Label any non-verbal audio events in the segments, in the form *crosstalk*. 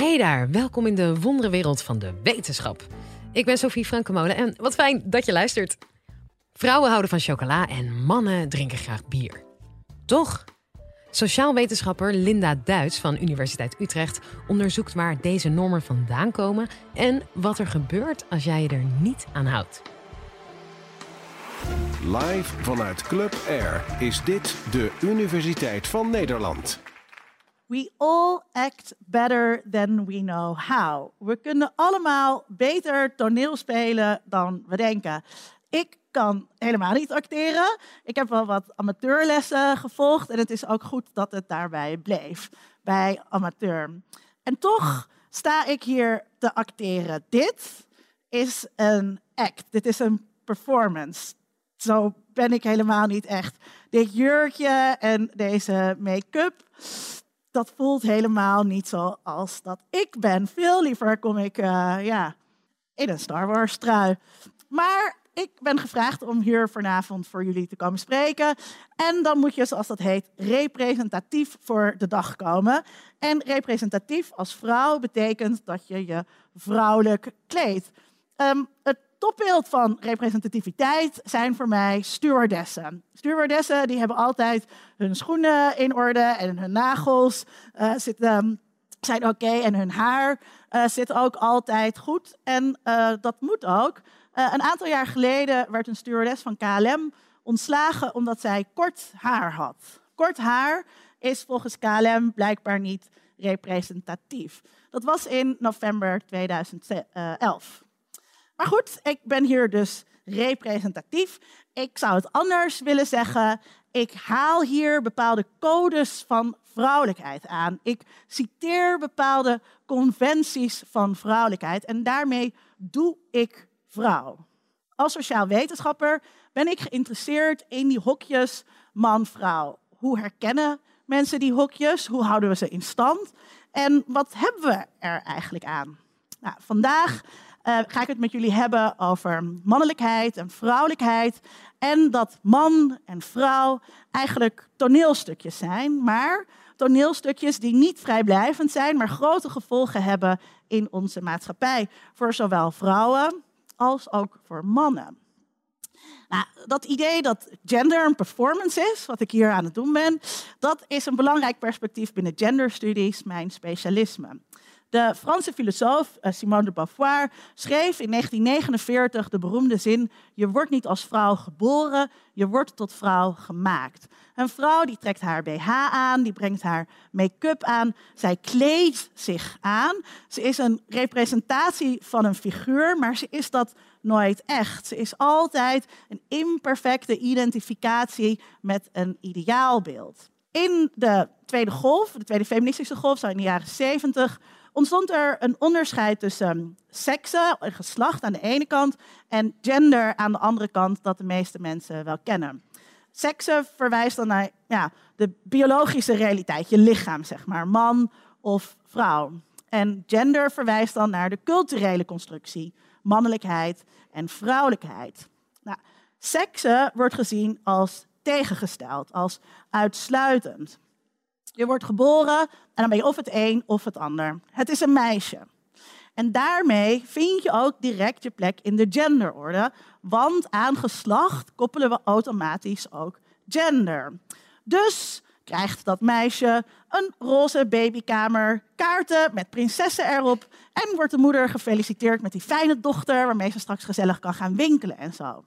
Hey daar, welkom in de wonderenwereld van de wetenschap. Ik ben Sophie Frankemolen en wat fijn dat je luistert. Vrouwen houden van chocola en mannen drinken graag bier. Toch? Sociaal wetenschapper Linda Duits van Universiteit Utrecht onderzoekt waar deze normen vandaan komen en wat er gebeurt als jij je er niet aan houdt. Live vanuit Club Air is dit de Universiteit van Nederland. We all act better than we know how. We kunnen allemaal beter toneel spelen dan we denken. Ik kan helemaal niet acteren. Ik heb wel wat amateurlessen gevolgd en het is ook goed dat het daarbij bleef, bij amateur. En toch sta ik hier te acteren. Dit is een act, dit is een performance. Zo ben ik helemaal niet echt. Dit jurkje en deze make-up, dat voelt helemaal niet zoals dat ik ben. Veel liever kom ik uh, ja, in een Star Wars trui. Maar ik ben gevraagd om hier vanavond voor jullie te komen spreken. En dan moet je, zoals dat heet, representatief voor de dag komen. En representatief als vrouw betekent dat je je vrouwelijk kleedt. Um, het topbeeld van representativiteit zijn voor mij stewardessen. Stewardessen die hebben altijd hun schoenen in orde en hun nagels uh, zitten, zijn oké en hun haar uh, zit ook altijd goed. En uh, dat moet ook. een aantal jaar geleden werd een stewardess van KLM ontslagen omdat zij kort haar had. Kort haar is volgens KLM blijkbaar niet representatief. Dat was in november 2011. Maar goed, ik ben hier dus representatief. Ik zou het anders willen zeggen. Ik haal hier bepaalde codes van vrouwelijkheid aan. Ik citeer bepaalde conventies van vrouwelijkheid en daarmee doe ik vrouw. Als sociaal wetenschapper ben ik geïnteresseerd in die hokjes man-vrouw. Hoe herkennen mensen die hokjes? Hoe houden we ze in stand? En wat hebben we er eigenlijk aan? Nou, vandaag uh, ga ik het met jullie hebben over mannelijkheid en vrouwelijkheid. En dat man en vrouw eigenlijk toneelstukjes zijn, maar toneelstukjes die niet vrijblijvend zijn, maar grote gevolgen hebben in onze maatschappij. Voor zowel vrouwen als ook voor mannen. Nou, dat idee dat gender een performance is, wat ik hier aan het doen ben, dat is een belangrijk perspectief binnen genderstudies, mijn specialisme. De Franse filosoof eh, Simone de Beauvoir schreef in 1949 de beroemde zin: Je wordt niet als vrouw geboren, je wordt tot vrouw gemaakt. Een vrouw die trekt haar BH aan, die brengt haar make-up aan, zij kleedt zich aan. Ze is een representatie van een figuur, maar ze is dat nooit echt. Ze is altijd een imperfecte identificatie met een ideaalbeeld. In de tweede golf, de tweede feministische golf, zo in de jaren 70, ontstond er een onderscheid tussen seksen en geslacht aan de ene kant en gender aan de andere kant, dat de meeste mensen wel kennen. Seksen verwijst dan naar ja, de biologische realiteit, je lichaam, zeg maar, man of vrouw. En gender verwijst dan naar de culturele constructie, mannelijkheid en vrouwelijkheid. Nou, seksen wordt gezien als tegengesteld, als uitsluitend. Je wordt geboren en dan ben je of het een of het ander. Het is een meisje. En daarmee vind je ook direct je plek in de genderorde, want aan geslacht koppelen we automatisch ook gender. Dus krijgt dat meisje een roze babykamer, kaarten met prinsessen erop en wordt de moeder gefeliciteerd met die fijne dochter waarmee ze straks gezellig kan gaan winkelen en zo.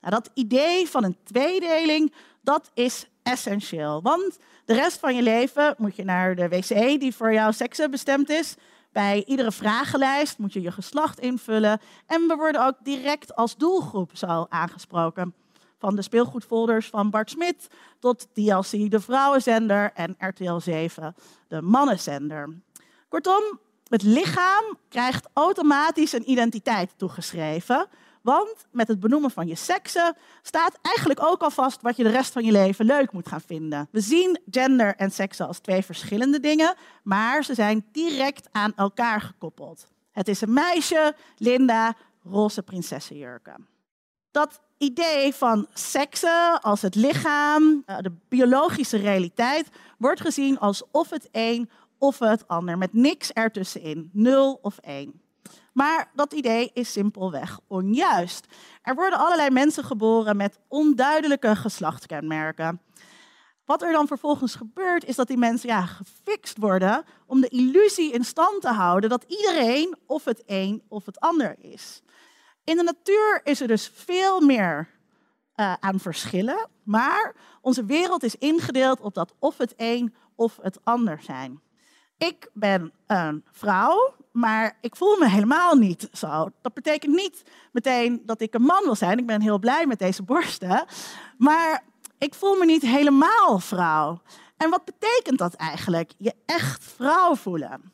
Nou, dat idee van een tweedeling, dat is essentieel. Want de rest van je leven moet je naar de wc die voor jouw seksen bestemd is. Bij iedere vragenlijst moet je je geslacht invullen. En we worden ook direct als doelgroep zo aangesproken. Van de speelgoedfolders van Bart Smit tot DLC, de vrouwenzender, en RTL 7, de mannenzender. Kortom, het lichaam krijgt automatisch een identiteit toegeschreven. Want met het benoemen van je seksen staat eigenlijk ook al vast wat je de rest van je leven leuk moet gaan vinden. We zien gender en seksen als twee verschillende dingen, maar ze zijn direct aan elkaar gekoppeld. Het is een meisje, Linda, roze prinsessenjurken. Dat idee van seksen als het lichaam, eh, de biologische realiteit, wordt gezien als of het een of het ander, met niks ertussenin, nul of één. Maar dat idee is simpelweg onjuist. Er worden allerlei mensen geboren met onduidelijke geslachtskenmerken. Wat er dan vervolgens gebeurt, is dat die mensen ja, gefixt worden om de illusie in stand te houden dat iedereen of het een of het ander is. In de natuur is er dus veel meer uh, aan verschillen, maar onze wereld is ingedeeld op dat of het een of het ander zijn. Ik ben een vrouw, maar ik voel me helemaal niet zo. Dat betekent niet meteen dat ik een man wil zijn. Ik ben heel blij met deze borsten. Maar ik voel me niet helemaal vrouw. En wat betekent dat eigenlijk? Je echt vrouw voelen.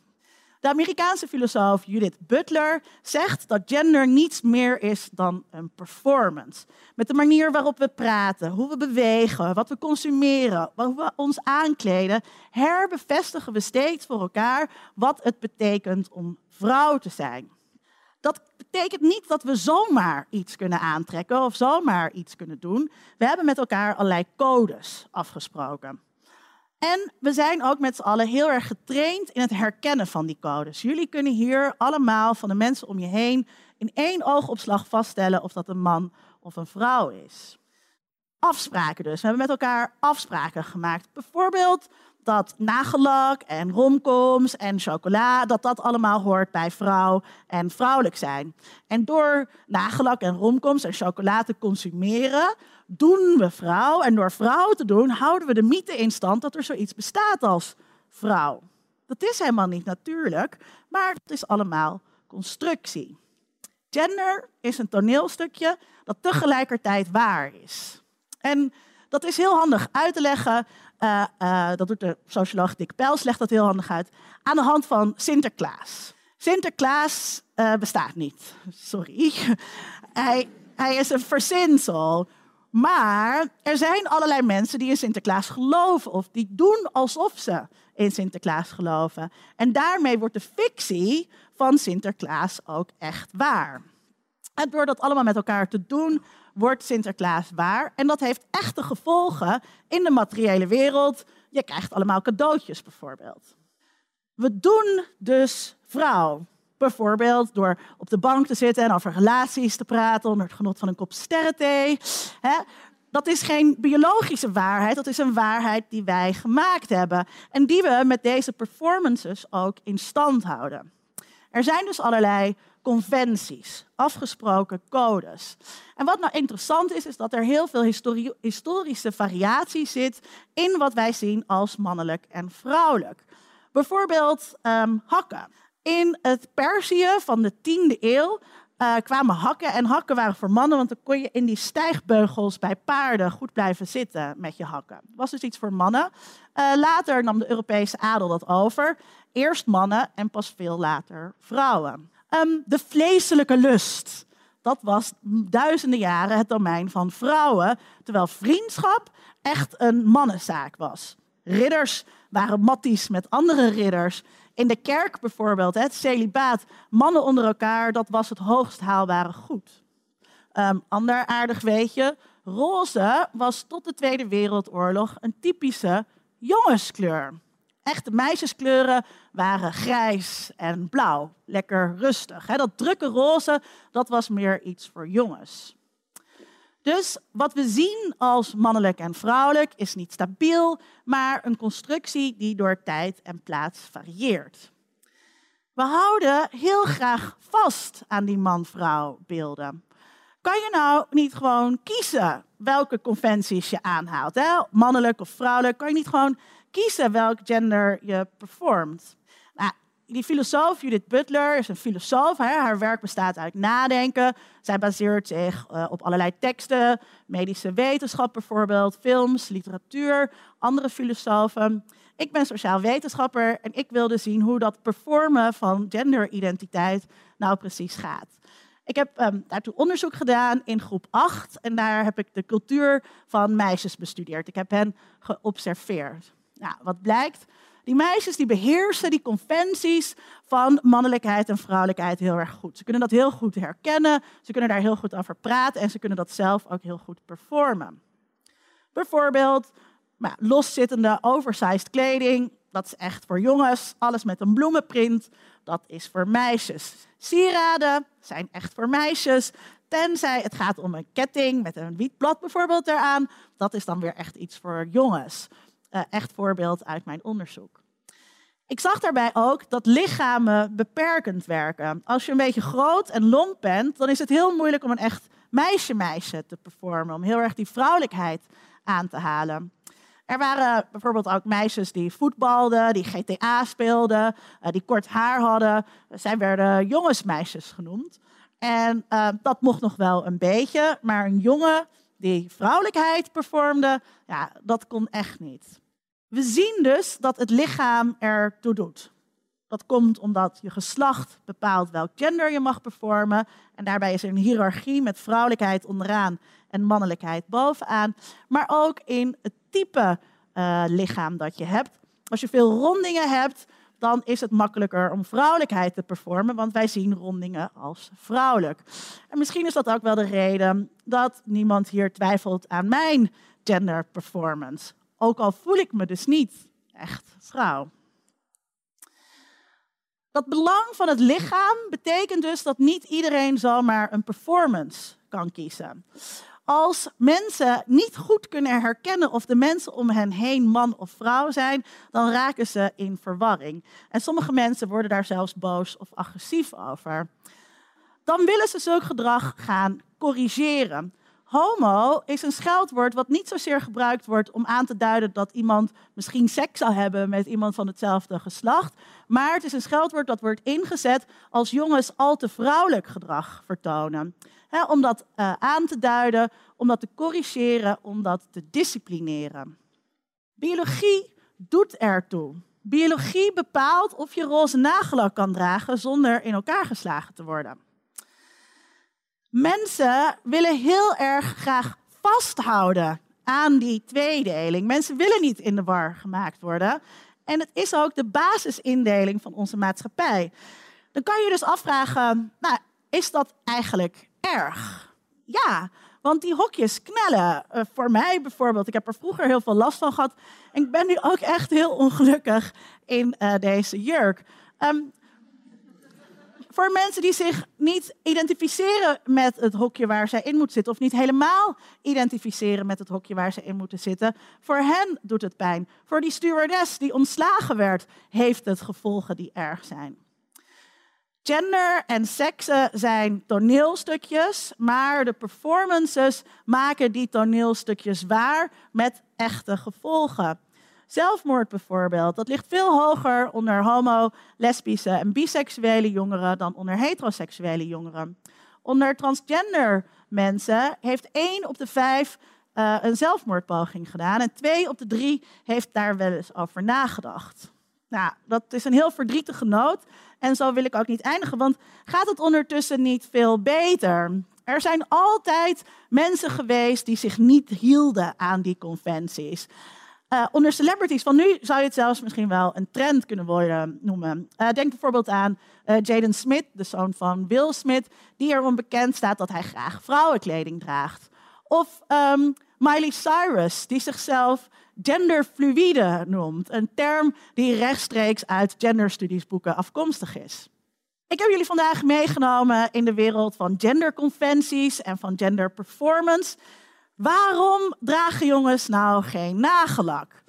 De Amerikaanse filosoof Judith Butler zegt dat gender niets meer is dan een performance. Met de manier waarop we praten, hoe we bewegen, wat we consumeren, hoe we ons aankleden, herbevestigen we steeds voor elkaar wat het betekent om vrouw te zijn. Dat betekent niet dat we zomaar iets kunnen aantrekken of zomaar iets kunnen doen. We hebben met elkaar allerlei codes afgesproken. En we zijn ook met z'n allen heel erg getraind in het herkennen van die codes. Jullie kunnen hier allemaal van de mensen om je heen in één oogopslag vaststellen of dat een man of een vrouw is. Afspraken dus. We hebben met elkaar afspraken gemaakt. Bijvoorbeeld dat nagellak en romcoms en chocola, dat dat allemaal hoort bij vrouw en vrouwelijk zijn. En door nagellak en romcoms en chocola te consumeren, doen we vrouw. En door vrouw te doen, houden we de mythe in stand dat er zoiets bestaat als vrouw. Dat is helemaal niet natuurlijk, maar het is allemaal constructie. Gender is een toneelstukje dat tegelijkertijd waar is. En dat is heel handig uit te leggen. Uh, uh, dat doet de socioloog Dick Pels, legt dat heel handig uit. Aan de hand van Sinterklaas. Sinterklaas uh, bestaat niet. Sorry. *laughs* hij, hij is een verzinsel. Maar er zijn allerlei mensen die in Sinterklaas geloven of die doen alsof ze in Sinterklaas geloven. En daarmee wordt de fictie van Sinterklaas ook echt waar. En door dat allemaal met elkaar te doen, wordt Sinterklaas waar. En dat heeft echte gevolgen in de materiële wereld. Je krijgt allemaal cadeautjes bijvoorbeeld. We doen dus vrouw. Bijvoorbeeld door op de bank te zitten en over relaties te praten onder het genot van een kop sterrenthee. Dat is geen biologische waarheid, dat is een waarheid die wij gemaakt hebben. En die we met deze performances ook in stand houden. Er zijn dus allerlei conventies, afgesproken codes. En wat nou interessant is, is dat er heel veel historische variatie zit in wat wij zien als mannelijk en vrouwelijk. Bijvoorbeeld um, hakken. In het Perzië van de 10e eeuw uh, kwamen hakken. En hakken waren voor mannen, want dan kon je in die stijgbeugels bij paarden goed blijven zitten met je hakken. Was dus iets voor mannen. Uh, later nam de Europese adel dat over. Eerst mannen en pas veel later vrouwen. Um, de vleeselijke lust. Dat was duizenden jaren het domein van vrouwen, terwijl vriendschap echt een mannenzaak was. Ridders waren matties met andere ridders. In de kerk bijvoorbeeld, het celibaat, mannen onder elkaar, dat was het hoogst haalbare goed. Um, ander aardig weetje, roze was tot de Tweede Wereldoorlog een typische jongenskleur. Echte meisjeskleuren waren grijs en blauw, lekker rustig. Dat drukke roze, dat was meer iets voor jongens. Dus wat we zien als mannelijk en vrouwelijk is niet stabiel, maar een constructie die door tijd en plaats varieert. We houden heel graag vast aan die man-vrouw beelden. Kan je nou niet gewoon kiezen welke conventies je aanhaalt? Hè? Mannelijk of vrouwelijk? Kan je niet gewoon kiezen welk gender je performt? Die filosoof Judith Butler is een filosoof. Hè? Haar werk bestaat uit nadenken. Zij baseert zich uh, op allerlei teksten, medische wetenschap bijvoorbeeld, films, literatuur, andere filosofen. Ik ben sociaal wetenschapper en ik wilde zien hoe dat performen van genderidentiteit nou precies gaat. Ik heb um, daartoe onderzoek gedaan in groep 8 en daar heb ik de cultuur van meisjes bestudeerd. Ik heb hen geobserveerd. Nou, wat blijkt? Die meisjes die beheersen die conventies van mannelijkheid en vrouwelijkheid heel erg goed. Ze kunnen dat heel goed herkennen, ze kunnen daar heel goed over praten en ze kunnen dat zelf ook heel goed performen. Bijvoorbeeld nou, loszittende, oversized kleding. dat is echt voor jongens. Alles met een bloemenprint, dat is voor meisjes. Sieraden zijn echt voor meisjes. Tenzij het gaat om een ketting met een wietblad bijvoorbeeld eraan. Dat is dan weer echt iets voor jongens. Uh, echt voorbeeld uit mijn onderzoek. Ik zag daarbij ook dat lichamen beperkend werken. Als je een beetje groot en lomp bent, dan is het heel moeilijk om een echt meisje-meisje te performen. Om heel erg die vrouwelijkheid aan te halen. Er waren bijvoorbeeld ook meisjes die voetbalden, die GTA speelden, uh, die kort haar hadden. Zij werden jongensmeisjes genoemd. En uh, dat mocht nog wel een beetje, maar een jongen die vrouwelijkheid performde, ja, dat kon echt niet. We zien dus dat het lichaam ertoe doet. Dat komt omdat je geslacht bepaalt welk gender je mag performen. En daarbij is er een hiërarchie met vrouwelijkheid onderaan en mannelijkheid bovenaan. Maar ook in het type uh, lichaam dat je hebt. Als je veel rondingen hebt, dan is het makkelijker om vrouwelijkheid te performen, want wij zien rondingen als vrouwelijk. En misschien is dat ook wel de reden dat niemand hier twijfelt aan mijn gender performance. Ook al voel ik me dus niet echt vrouw. Dat belang van het lichaam betekent dus dat niet iedereen zomaar een performance kan kiezen. Als mensen niet goed kunnen herkennen of de mensen om hen heen man of vrouw zijn, dan raken ze in verwarring. En sommige mensen worden daar zelfs boos of agressief over. Dan willen ze zulk gedrag gaan corrigeren. Homo is een scheldwoord wat niet zozeer gebruikt wordt om aan te duiden dat iemand misschien seks zal hebben met iemand van hetzelfde geslacht. Maar het is een scheldwoord dat wordt ingezet als jongens al te vrouwelijk gedrag vertonen. om dat uh, aan te duiden, om dat te corrigeren, om dat te disciplineren. Biologie doet ertoe. Biologie bepaalt of je roze nagellak kan dragen zonder in elkaar geslagen te worden. Mensen willen heel erg graag vasthouden aan die tweedeling. Mensen willen niet in de war gemaakt worden. En het is ook de basisindeling van onze maatschappij. Dan kan je dus afvragen, nou, is dat eigenlijk erg? Ja, want die hokjes knellen. Uh, voor mij bijvoorbeeld, ik heb er vroeger heel veel last van gehad. En ik ben nu ook echt heel ongelukkig in uh, deze jurk. Um, voor mensen die zich niet identificeren met het hokje waar zij in moeten zitten, of niet helemaal identificeren met het hokje waar ze in moeten zitten, voor hen doet het pijn. Voor die stewardess die ontslagen werd, heeft het gevolgen die erg zijn. Gender en seksen zijn toneelstukjes, maar de performances maken die toneelstukjes waar met echte gevolgen. Zelfmoord bijvoorbeeld, dat ligt veel hoger onder homo, lesbische en biseksuele jongeren dan onder heteroseksuele jongeren. Onder transgender mensen heeft één op de vijf uh, een zelfmoordpoging gedaan en twee op de drie heeft daar wel eens over nagedacht. Nou, dat is een heel verdrietige noot en zo wil ik ook niet eindigen, want gaat het ondertussen niet veel beter? Er zijn altijd mensen geweest die zich niet hielden aan die conventies. Uh, onder celebrities van nu zou je het zelfs misschien wel een trend kunnen worden noemen. Uh, denk bijvoorbeeld aan uh, Jaden Smith, de zoon van Will Smith, die erom bekend staat dat hij graag vrouwenkleding draagt. Of um, Miley Cyrus, die zichzelf genderfluïde noemt, een term die rechtstreeks uit genderstudiesboeken afkomstig is. Ik heb jullie vandaag meegenomen in de wereld van genderconventies en van genderperformance. Waarom dragen jongens nou geen nagellak?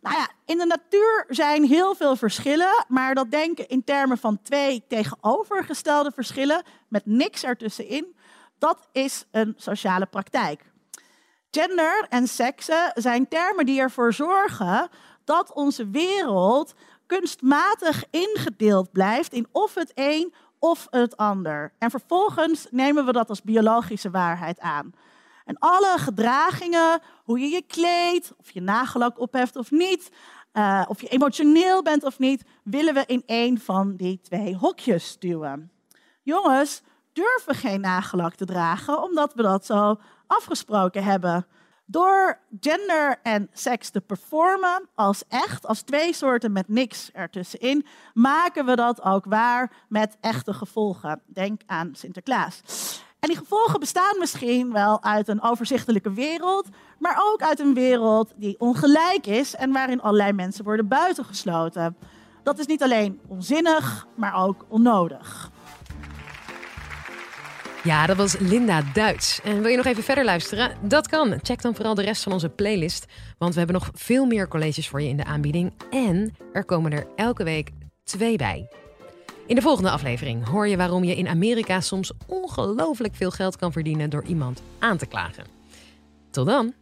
Nou ja, in de natuur zijn heel veel verschillen, maar dat denken in termen van twee tegenovergestelde verschillen met niks ertussenin, dat is een sociale praktijk. Gender en seksen zijn termen die ervoor zorgen dat onze wereld kunstmatig ingedeeld blijft in of het een of het ander. En vervolgens nemen we dat als biologische waarheid aan. En alle gedragingen, hoe je je kleedt, of je nagellak opheft of niet, uh, of je emotioneel bent of niet, willen we in één van die twee hokjes duwen. Jongens durven geen nagellak te dragen, omdat we dat zo afgesproken hebben. Door gender en seks te performen als echt, als twee soorten met niks ertussenin, maken we dat ook waar met echte gevolgen. Denk aan Sinterklaas. En die gevolgen bestaan misschien wel uit een overzichtelijke wereld, maar ook uit een wereld die ongelijk is en waarin allerlei mensen worden buitengesloten. Dat is niet alleen onzinnig, maar ook onnodig. Ja, dat was Linda Duits. En wil je nog even verder luisteren? Dat kan. Check dan vooral de rest van onze playlist. Want we hebben nog veel meer colleges voor je in de aanbieding. En er komen er elke week twee bij. In de volgende aflevering hoor je waarom je in Amerika soms ongelooflijk veel geld kan verdienen door iemand aan te klagen. Tot dan!